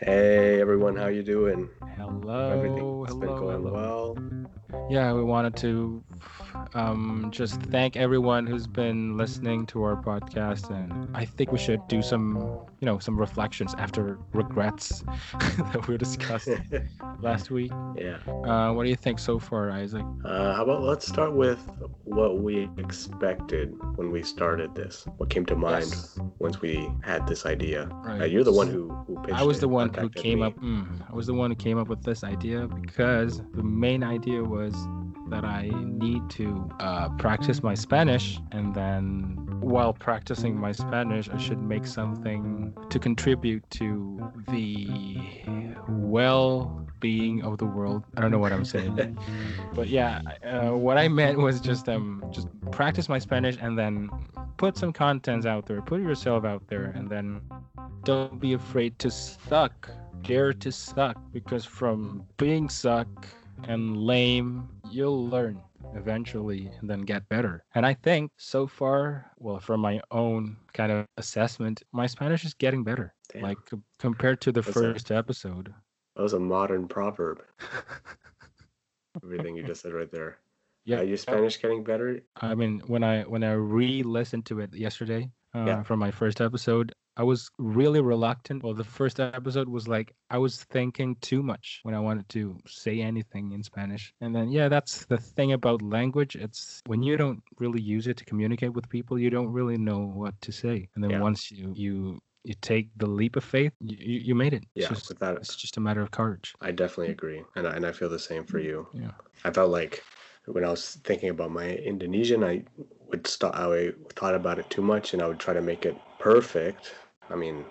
Hey everyone, how you doing? Hello. Everything's hello, been going hello. well. Yeah, we wanted to um, just thank everyone who's been listening to our podcast, and I think we should do some, you know, some reflections after regrets that we discussed last week. yeah. Uh, what do you think so far, Isaac? Uh, how about let's start with what we expected when we started this. What came to mind Yes. once we had this idea? Right. Uh, you're the one who, who pitched I was it, the one who came me. up. Mm, I was the one who came up with this idea because the main idea was that I need to uh, practice my Spanish, and then while practicing my Spanish, I should make something to contribute to the well-being of the world. I don't know what I'm saying, but yeah, uh, what I meant was just um just practice my Spanish and then put some contents out there, put yourself out there, and then don't be afraid to suck. Dare to suck because from being suck and lame, you'll learn eventually and then get better. And I think so far, well, from my own kind of assessment, my Spanish is getting better. Damn. Like c- compared to the That's a- first episode. That was a modern proverb. Everything you just said right there. Yeah. Are your Spanish getting better? I mean, when I when I re-listened to it yesterday uh, Yeah. from my first episode, I was really reluctant. Well, the first episode was like I was thinking too much when I wanted to say anything in Spanish. And then yeah, that's the thing about language. It's when you don't really use it to communicate with people, you don't really know what to say. And then Yeah. once you you you take the leap of faith, you, you made it. It's Yeah, just, with that, it's just a matter of courage. I definitely agree, and I, and I feel the same for you. Yeah. I felt like when I was thinking about my Indonesian, I would stop. I thought about it too much, and I would try to make it perfect. I mean,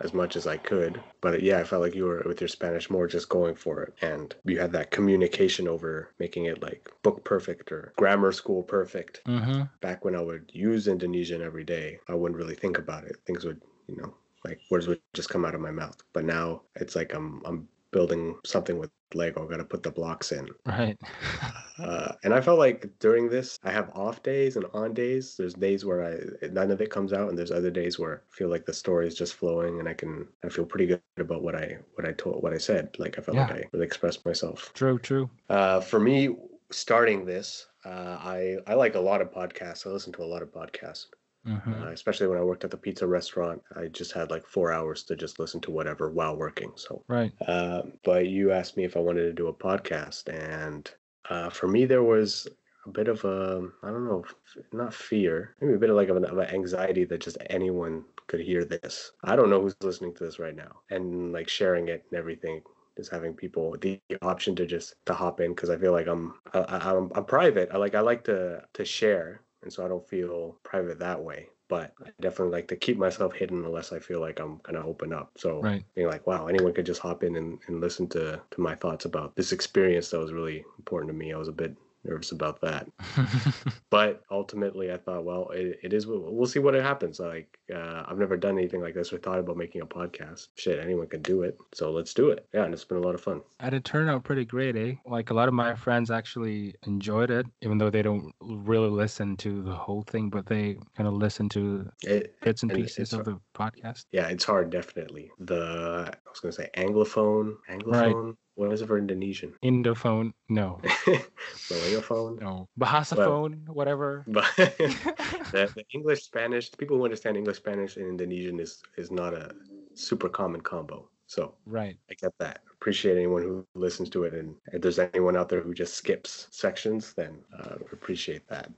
as much as I could. But yeah, I felt like you were with your Spanish more just going for it, and you had that communication over making it like book perfect or grammar school perfect. Mm-hmm. Back when I would use Indonesian every day, I wouldn't really think about it. Things would, you know, like words would just come out of my mouth. But now it's like I'm I'm building something with Lego. Got to put the blocks in. Right. Uh, and I felt like during this, I have off days and on days. There's days where I none of it comes out, and there's other days where I feel like the story is just flowing, and I can I feel pretty good about what I what I told what I said. Like I felt like I really expressed myself. true. True. Uh, for me, starting this, uh, I I like a lot of podcasts. I listen to a lot of podcasts, Mm-hmm. uh, especially when I worked at the pizza restaurant. I just had like four hours to just listen to whatever while working. So right. um, but you asked me if I wanted to do a podcast, and uh, for me, there was a bit of a I don't know, not fear, maybe a bit of like of an, of an anxiety that just anyone could hear this. I don't know who's listening to this right now, and like sharing it and everything. Just having people the option to just to hop in because I feel like I'm I, I- I'm I'm private. I like I like to to share, and so I don't feel private that way. But I definitely like to keep myself hidden unless I feel like I'm gonna open up. So Right. being like, wow, anyone could just hop in and, and listen to to my thoughts about this experience that was really important to me. I was a bit nervous about that, but ultimately, I thought, well, it, it is. We'll see what it happens. Like, uh, I've never done anything like this or thought about making a podcast. Shit, anyone could do it. So let's do it. Yeah, and it's been a lot of fun. And it turned out pretty great, eh? Like a lot of my friends actually enjoyed it, even though they don't really listen to the whole thing, but they kind of listen to It, bits and And pieces of the podcast. yeah, it's hard, definitely. The I was gonna say anglophone, anglophone. What is it for Indonesian? Indophone, no, Malayophone. no. Bahasa phone, whatever. But the, the English Spanish people who understand English Spanish and Indonesian is is not a super common combo. So Right. I get that. Appreciate anyone who listens to it, and if there's anyone out there who just skips sections, then uh, appreciate that.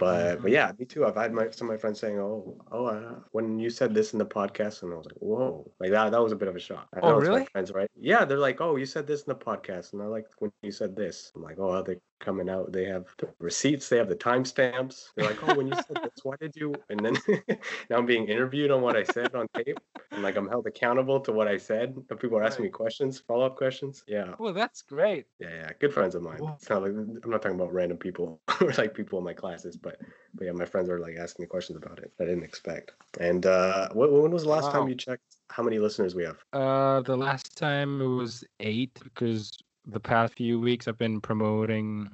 But but yeah, me too. I've had my some of my friends saying, "Oh, oh, uh, when you said this in the podcast," and I was like, "Whoa!" Like that. That was a bit of a shock. I Oh, know it's my really? Friends, right? Yeah, they're like, "Oh, you said this in the podcast," and I like when you said this. I'm like, "Oh, they're coming out. They have the receipts. They have the timestamps. They're like, oh, when you said this, why did you?" And then now I'm being interviewed on what I said on tape, and like I'm held accountable to what I said. And people are asking me questions, follow up questions. Yeah, Well, that's great. yeah, yeah. Good friends of mine. Wow. It's not like I'm not talking about random people or like people in my classes, but but yeah, my friends are like asking me questions about it. I didn't expect. And uh, when, when was the last Wow. time you checked how many listeners we have? Uh, the last time it was eight because the past few weeks I've been promoting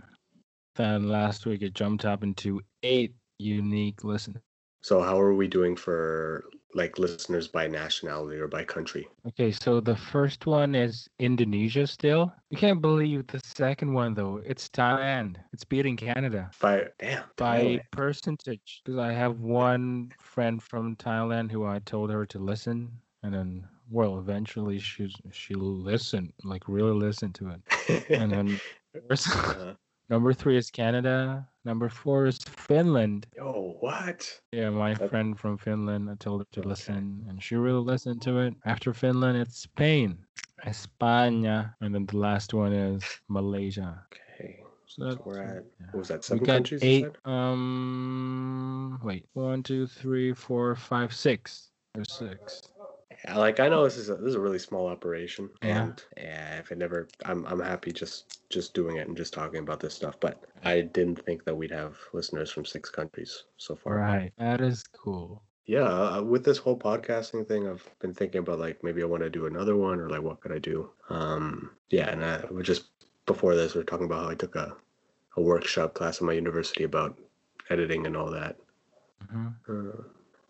Then last week it jumped up into eight unique listeners. So how are we doing for like listeners by nationality or by country? Okay, so the first one is Indonesia still. You can't believe the second one though. It's Thailand. It's beating Canada By damn. by Thailand. percentage. Because I have one friend from Thailand who I told her to listen, and then well, eventually she she listened, like really listened to it. And then first- Uh, number three is Canada. Number four is Finland. Yo, what? Yeah, my friend from Finland, I told her to Okay. listen, and she really listened to it. After Finland, it's Spain, España, and then the last one is Malaysia. Okay. So So we're at yeah. what was that? We got countries. eight. Um, wait, one, two, three, four, five, six. There's six. Like I know this is a, this is a really small operation, Yeah. and yeah, if it never, I'm I'm happy just just doing it and just talking about this stuff. But I didn't think that we'd have listeners from six countries so far. Right, that is cool. Yeah, uh, with this whole podcasting thing, I've been thinking about like maybe I want to do another one or like what could I do? Um, yeah, and I we just before this we are talking about how I took a a workshop class at my university about editing and all that. hmm Uh,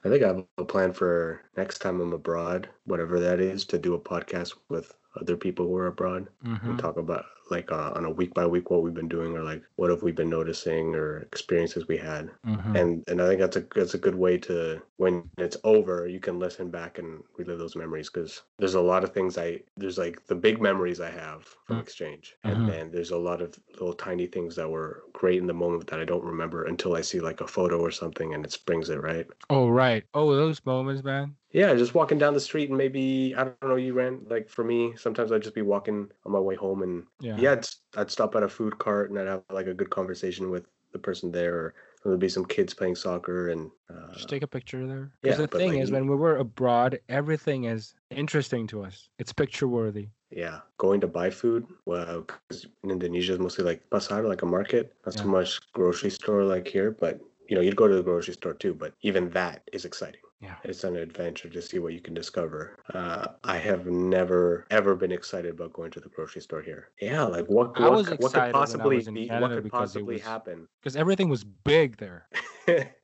I think I have a plan for next time I'm abroad, whatever that is, to do a podcast with other people who are abroad hmm and talk about like uh, on a week by week what we've been doing or like what have we been noticing or experiences we had. hmm And and I think that's a that's a good way to when it's over you can listen back and relive those memories because there's a lot of things I there's like the big memories I have from Mm. exchange Mhm. and then there's a lot of little tiny things that were great in the moment that I don't remember until I see like a photo or something and it springs it right. Oh, right. Oh, those moments, man. Yeah, just walking down the street and maybe I don't know. You ran like for me. Sometimes I'd just be walking on my way home and Yeah. yeah, I'd, I'd stop at a food cart and I'd have like a good conversation with the person there. Or there'd be some kids playing soccer and uh, Just take a picture there. yeah, the thing like, is, when we were abroad, everything is interesting to us. It's picture worthy. yeah, going to buy food. Well, 'cause in Indonesia is mostly like pasar, like a market. Not so much grocery store like here, but you know you'd go to the grocery store too. But even that is exciting. Yeah. It's an adventure to see what you can discover. Uh, I have never ever been excited about going to the grocery store here. Yeah, like what what, what could possibly be what could possibly was- happen? Because everything was big there.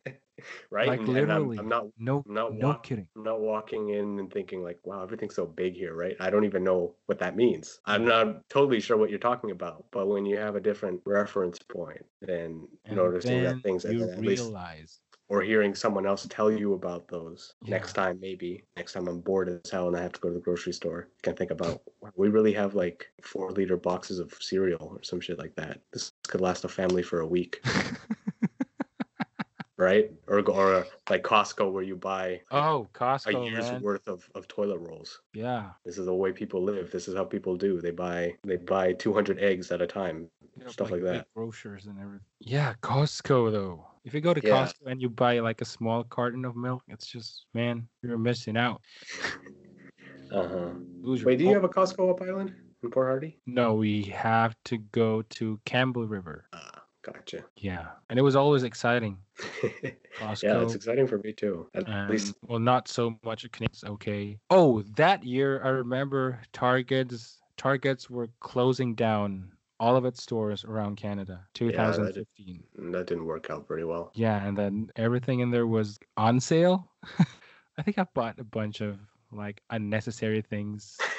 right? Like And- and I'm- I'm, not No, not no walk- kidding. I'm not walking in and thinking like, wow, everything's so big here, right? I don't even know what that means. I'm not totally sure what you're talking about. But when you have a different reference point, then And noticing then that things you at least or hearing someone else tell you about those next time maybe next time i'm bored as hell and i have to go to the grocery store can think about we really have like four liter boxes of cereal or some shit like that this could last a family for a week right or or like costco where you buy oh, Costco a year's man. worth of, of toilet rolls Yeah. this is the way people live this is how people do they buy they buy 200 eggs at a time You know, Stuff like big that. Grocers and everything. Yeah, Costco though. If you go to Yeah. Costco and you buy like a small carton of milk, it's just man, you're missing out. uh-huh Lose your wait do you have a costco up island in port hardy No, we have to go to Campbell River. ah gotcha Yeah, and it was always exciting. Yeah, it's exciting for me too. At and, least well, not so much. Canadians, okay. Oh, that year I remember Targets. Targets were closing down all of its stores around Canada. that did- 2015. that didn't work out very well. Yeah, and then everything in there was on sale. I think I bought a bunch of like unnecessary things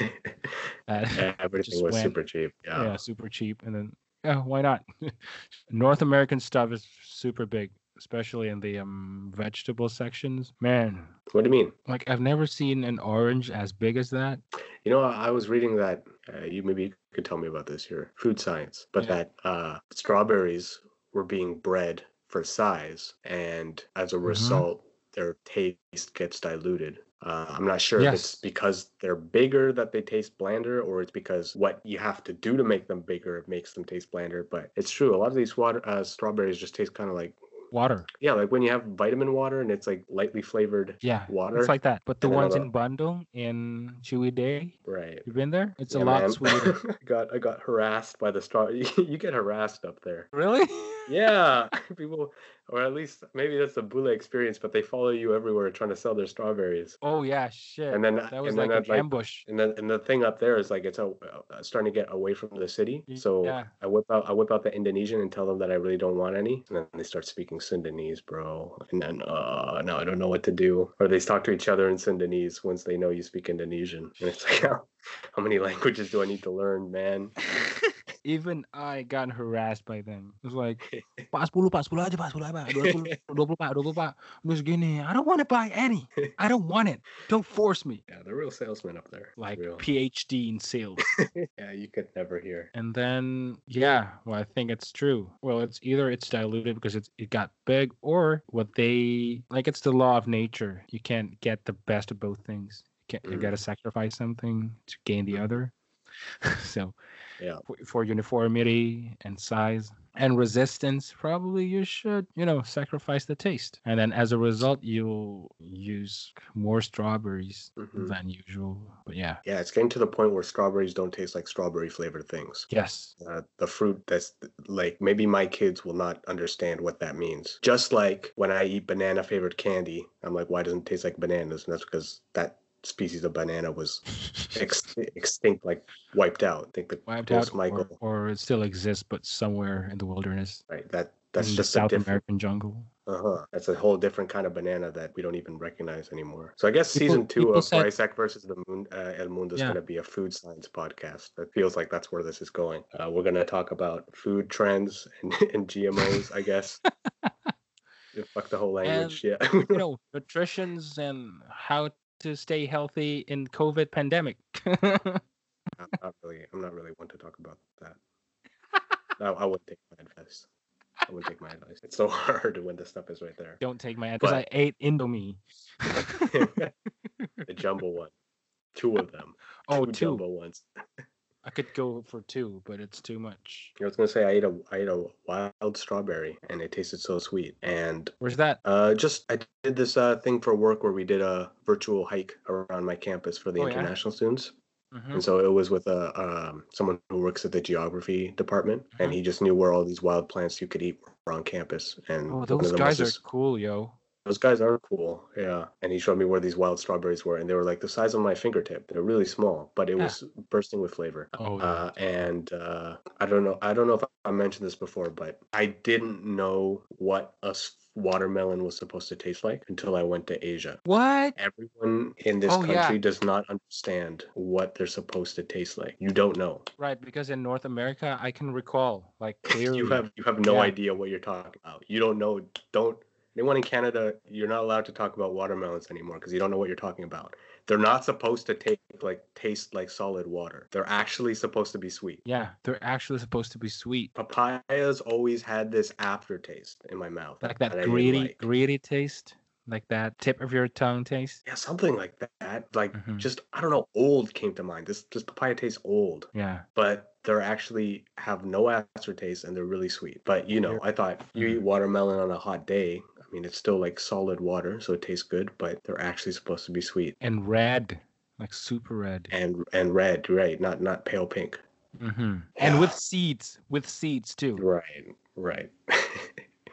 Yeah, Everything was went- super cheap. yeah. Yeah. super cheap and then yeah, why not? North American stuff is super big, especially in the um vegetable sections. Man, What do you mean? like I've never seen an orange as big as that. You know, I was reading that uh, you maybe you could tell me about this here, food science, but Yeah. that uh, strawberries were being bred for size, and as a Mhm. result, their taste gets diluted. Uh, I'm not sure if it's because they're bigger that they taste blander, or it's because what you have to do to make them bigger makes them taste blander. But it's true, a lot of these water uh, strawberries just taste kind of like Water. yeah, like when you have vitamin water and it's like lightly flavored Yeah. water. It's like that. But the and ones in bundle in Ciwidey, right. You've been there? It's a lot man. sweeter. I got I got harassed by the straw. You get harassed up there. really? Yeah, people or at least maybe that's the Bule experience, but they follow you everywhere trying to sell their strawberries. Oh yeah, shit. And then that was and like then an like, ambush. And then and the thing up there is like it's a, uh, starting to get away from the city. So yeah. I whip out I whip out the Indonesian and tell them that I really don't want any, and then they start speaking Sundanese, bro. And then uh now I don't know what to do. Or they talk to each other in Sundanese once they know you speak Indonesian, and it's like how, how many languages do I need to learn, man? Even I got harassed by them. It was like, Pak 10, Pak 10 aja, Pak 10 aja, Pak. 20, 20 Pak, 20 Pak. Terus gini, I don't want to buy any. I don't want it. Don't force me. Yeah, they're real salesmen up there. Like real. PhD in sales. yeah, you could never hear. And then, yeah, well, I think it's true. Well, it's either it's diluted because it's it got big, or what they like. It's the law of nature. You can't get the best of both things. You, can't, you Mm. got to sacrifice something to gain the Mhm. other. so, Yeah. for, for uniformity and size and resistance, probably you should, you know, sacrifice the taste. And then as a result, you'll use more strawberries Mhm. than usual. But yeah, Yeah, it's getting to the point where strawberries don't taste like strawberry flavored things. yes, uh, the fruit that's like maybe my kids will not understand what that means. Just like when I eat banana flavored candy, I'm like, why doesn't it taste like bananas? And that's because that species of banana was ex- extinct, like wiped out. I think the wiped out, or, Michael, or it still exists, but somewhere in the wilderness. right? That that's in just the South different. American jungle. Uh huh. That's a whole different kind of banana that we don't even recognize anymore. So I guess People- season two of said- Isaac versus the Moon, uh, El Mundo is Yeah. going to be a food science podcast. It feels like that's where this is going. Uh, we're going to talk about food trends and, and GMOs, I guess. Fuck the whole language. yeah. You know, nutritions and how to stay healthy in COVID pandemic. I'm not really. I'm not really one to talk about that. I, I wouldn't take my advice. I wouldn't take my advice. It's so hard when the stuff is right there. Don't take my advice because I ate Indomie. the jumbo one, two of them. Oh, two two. jumbo ones. I could go for two, but it's too much. I was gonna say I ate a I ate a wild strawberry and it tasted so sweet. And Where's that? uh, just I did this uh thing for work where we did a virtual hike around my campus for the Oh, yeah? international students. Mhm. And so it was with a um, someone who works at the geography department, and Mhm. he just knew where all these wild plants you could eat were on campus. And Oh, those guys are cool, yo. Those guys are cool, yeah. And he showed me where these wild strawberries were, and they were like the size of my fingertip. They're really small, but it was bursting with flavor. Oh, yeah. Uh, and uh, I don't know. I don't know if I mentioned this before, but I didn't know what a watermelon was supposed to taste like until I went to Asia. what? Everyone in this Oh, country yeah. does not understand what they're supposed to taste like. You don't know. Right, because in North America, I can recall like clearly. You have you have no Yeah. idea what you're talking about. You don't know. Don't anyone in Canada. You're not allowed to talk about watermelons anymore because you don't know what you're talking about. They're not supposed to take like taste like solid water. They're actually supposed to be sweet. Yeah, they're actually supposed to be sweet, Papayas always had this aftertaste in my mouth. like that didn't greedy, like. greedy taste, like that tip of your tongue taste. Yeah, something like that. Like Mhm. just I don't know. Old came to mind. This this papaya tastes old. Yeah, but they're actually have no aftertaste and they're really sweet. But you know, I thought you eat watermelon on a hot day. I mean, it's still like solid water, so it tastes good, but they're actually supposed to be sweet and red, like super red. and and red, right? Not not pale pink. hmm And with seeds, with seeds too. Right, right.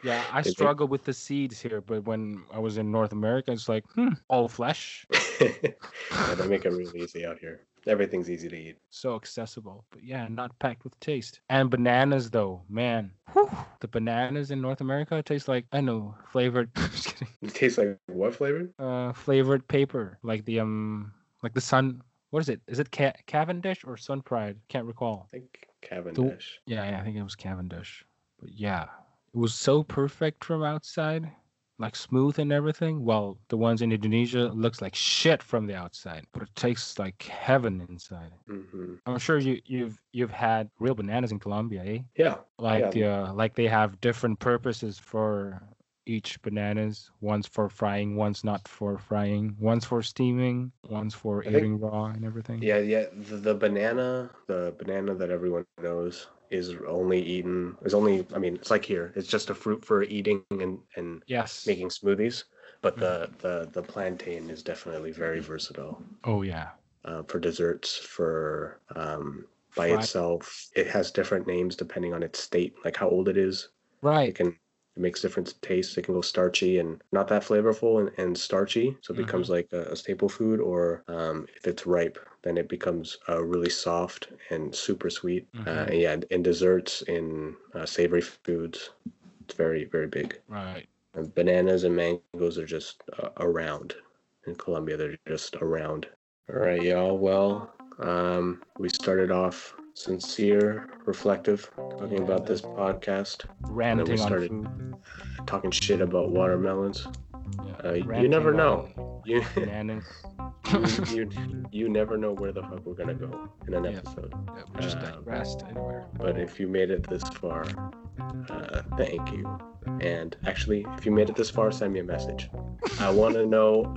Yeah, I struggle with the seeds here, but when I was in North America, it's like hmm, all flesh, they make it really easy out here. Everything's easy to eat. so accessible. But yeah, not packed with taste. And bananas, though, man, whew, the bananas in North America taste like I know flavored. just kidding. It tastes like what flavored? Uh, flavored paper, like the um, like the sun. What is it? Is it Ca- Cavendish or Sunpride? Can't recall. I think Cavendish. Yeah, yeah, I think it was Cavendish. But yeah, it was so perfect from outside, like smooth and everything. While the ones in Indonesia looks like shit from the outside, but it tastes like heaven inside. hmm I'm sure you you've you've had real bananas in Colombia, eh? Yeah, Like Yeah. the uh, like they have different purposes for each bananas. One's for frying, one's not for frying. One's for steaming, one's for I think- eating raw and everything. Yeah, yeah. The, the banana, the banana that everyone knows is only eaten. Is only. I mean, it's like here. It's just a fruit for eating and and Yes. making smoothies. But the the the plantain is definitely very versatile Oh yeah. uh, for desserts. For um, by itself, it has different names depending on its state, like how old it is. Right. It can it makes different tastes. It can go starchy and not that flavorful and, and starchy, so it Mhm. becomes like a, a staple food. Or um, if it's ripe, then it becomes uh, really soft and super sweet. Uh, Mhm. and yeah, in desserts, in uh, savory foods, it's very very big. Right. And bananas and mangoes are just uh, around in Colombia. They're just around. All right, y'all. Well, um, we started off sincere, reflective, talking about this podcast, Ranting on started- food. talking shit about watermelons. Yeah. Uh, you never know. You, you, you, you never know where the fuck we're gonna go in an Yeah. episode. Yeah, we just Um, digressed anywhere. But if you made it this far, uh, thank you. And actually, if you made it this far, send me a message. I want to know.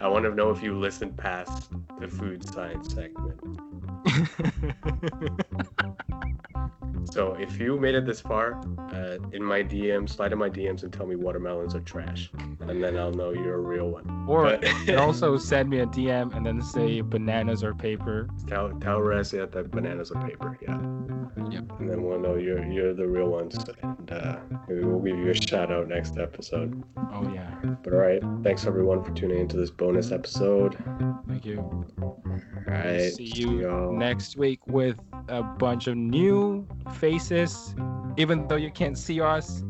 I want to know if you listened past the food science segment. So if you made it this far, uh, in my DMs, slide in my DMs and tell me watermelons are trash, and then I'll know you're a real one. or But- also send me a DM and then say bananas are paper. tell tell yeah, that bananas are paper, yeah. Yep. And then we'll know you're you're the real ones, and uh, maybe we'll give you a shout out next episode. Oh yeah. But all right, thanks everyone for tuning into this bonus episode. Thank you. All right, See you y'all. next week with a bunch of new faces. Even though you can't see us,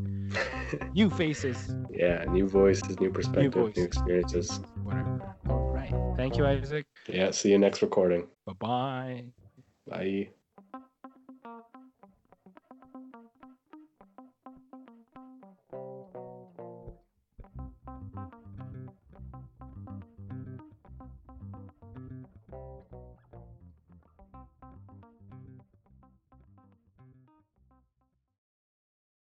new faces. yeah, new voices, new perspectives, new, voices. experiences. Whatever. All right. Thank you, Isaac. Yeah, see you next recording. Bye bye. Bye.